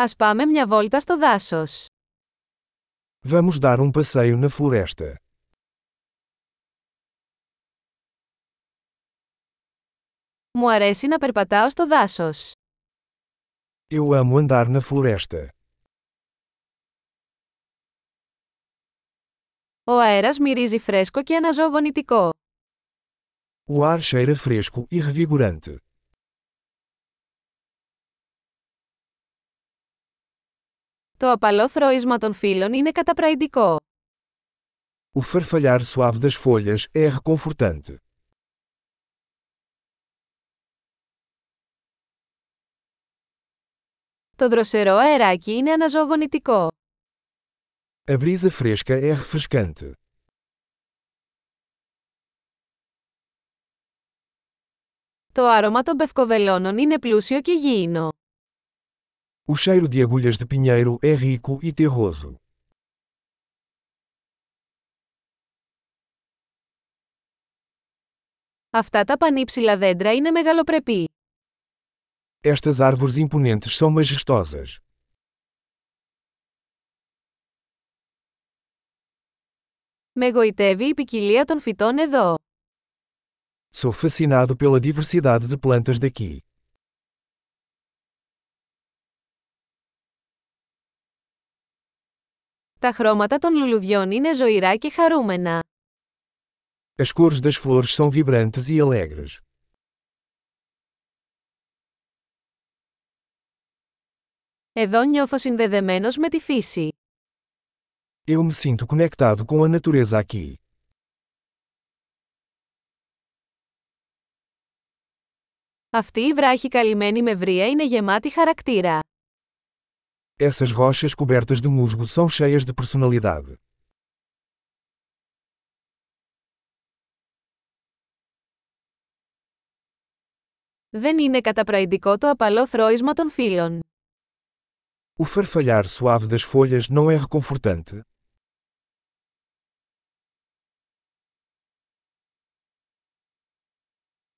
Ας πάμε μια βόλτα στο δάσος. Vamos dar um passeio na floresta. Μου αρέσει να περπατάω στο δάσος. Eu amo andar na floresta. Ο αέρας μυρίζει φρέσκο και αναζωογονητικό. O ar cheira fresco e revigorante. Το απαλό θροίσμα των φύλων είναι καταπραϊντικό. O farfalhar suave das folhas é reconfortante. Το δροσερό αεράκι είναι αναζωογονητικό. A brisa fresca é refrescante. Το άρωμα των πευκοβελώνων είναι πλούσιο και γήινο. O cheiro de agulhas de pinheiro é rico e terroso. Αυτά τα πανύψηλα δέντρα είναι μεγαλοπρεπή. Estas árvores imponentes são majestosas. Με γοητεύει η ποικιλία των φυτών εδώ. Sou fascinado pela diversidade de plantas daqui. Τα χρώματα των λουλουδιών είναι ζωηρά και χαρούμενα. As cores das flores são vibrantes e alegres. Εδώ νιώθω συνδεδεμένος με τη φύση. Eu me sinto conectado com a natureza aqui. Αυτή η βράχη καλυμμένη με βρία είναι γεμάτη χαρακτήρα. Essas rochas cobertas de musgo são cheias de personalidade. Δεν είναι καταπραϊντικό το απαλό θρόισμα των φύλων. O farfalhar suave das folhas não é reconfortante?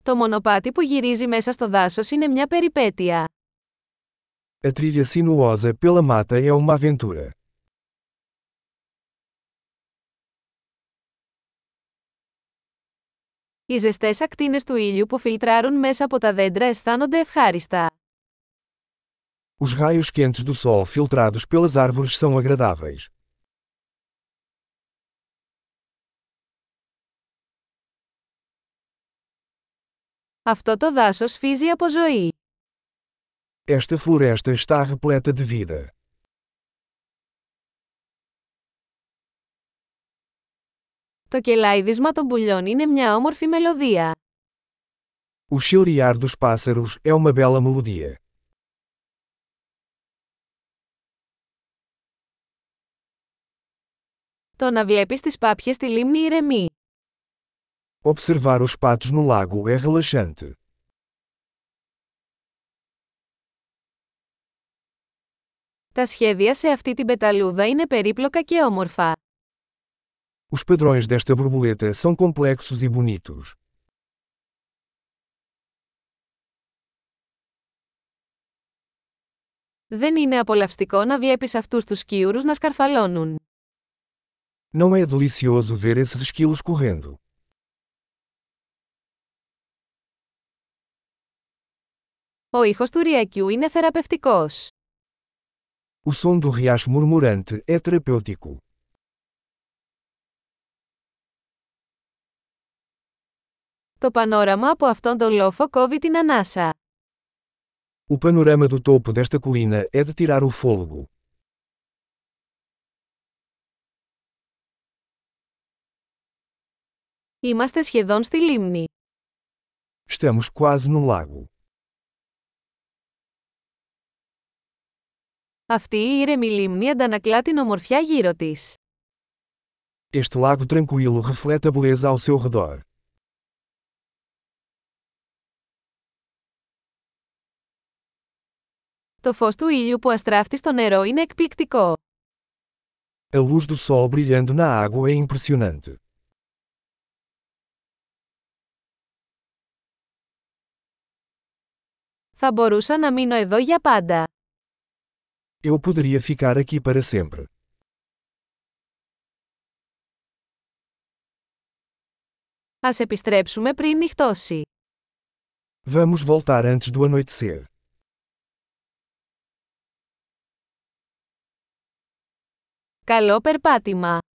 Το μονοπάτι που γυρίζει μέσα στο δάσος είναι μια περιπέτεια. A trilha sinuosa pela mata é uma aventura. Οι ζεστές ακτίνες του ήλιου που φιλτράρουν μέσα από τα δέντρα αισθάνονται ευχάριστα. Os raios quentes do sol filtrados pelas árvores são agradáveis. Αυτό το δάσος φύζει από ζωή. Esta floresta está repleta de vida. Το κελάιδισμα των πουλιών είναι μια όμορφη μελωδία. O chilrear dos pássaros é uma bela melodia. Το να βλέπεις τις πάπιες στη λίμνη ηρεμεί. Observar os patos no lago é relaxante. Τα σχέδια σε αυτή την πεταλούδα είναι περίπλοκα και όμορφα. Os padrões desta borboleta são complexos e bonitos. Δεν είναι απολαυστικό να βλέπεις αυτούς τους σκιούρους να σκαρφαλώνουν. Não é delicioso ver esses esquilos correndo. Ο ήχος του ριακιού είναι θεραπευτικός. O som do riacho murmurante é terapêutico. Το πανόραμα από αυτόν τον λόφο κόβει την ανάσα. O panorama do topo desta colina é de tirar o fôlego. Είμαστε σχεδόν στη λίμνη. Estamos quase no lago. Αυτή η ήρεμη λίμνη αντανακλά την ομορφιά γύρω της. Este lago tranquilo reflete a beleza ao seu redor. Το φως του ήλιου που αστράφτει στο νερό είναι εκπληκτικό. A luz do sol brilhando na água é impressionante. Θα μπορούσα να μείνω εδώ για πάντα. Eu poderia ficar aqui para sempre. Ας επιστρέψουμε πριν νυχτώσει. Vamos voltar antes do anoitecer. Καλό περπάτημα!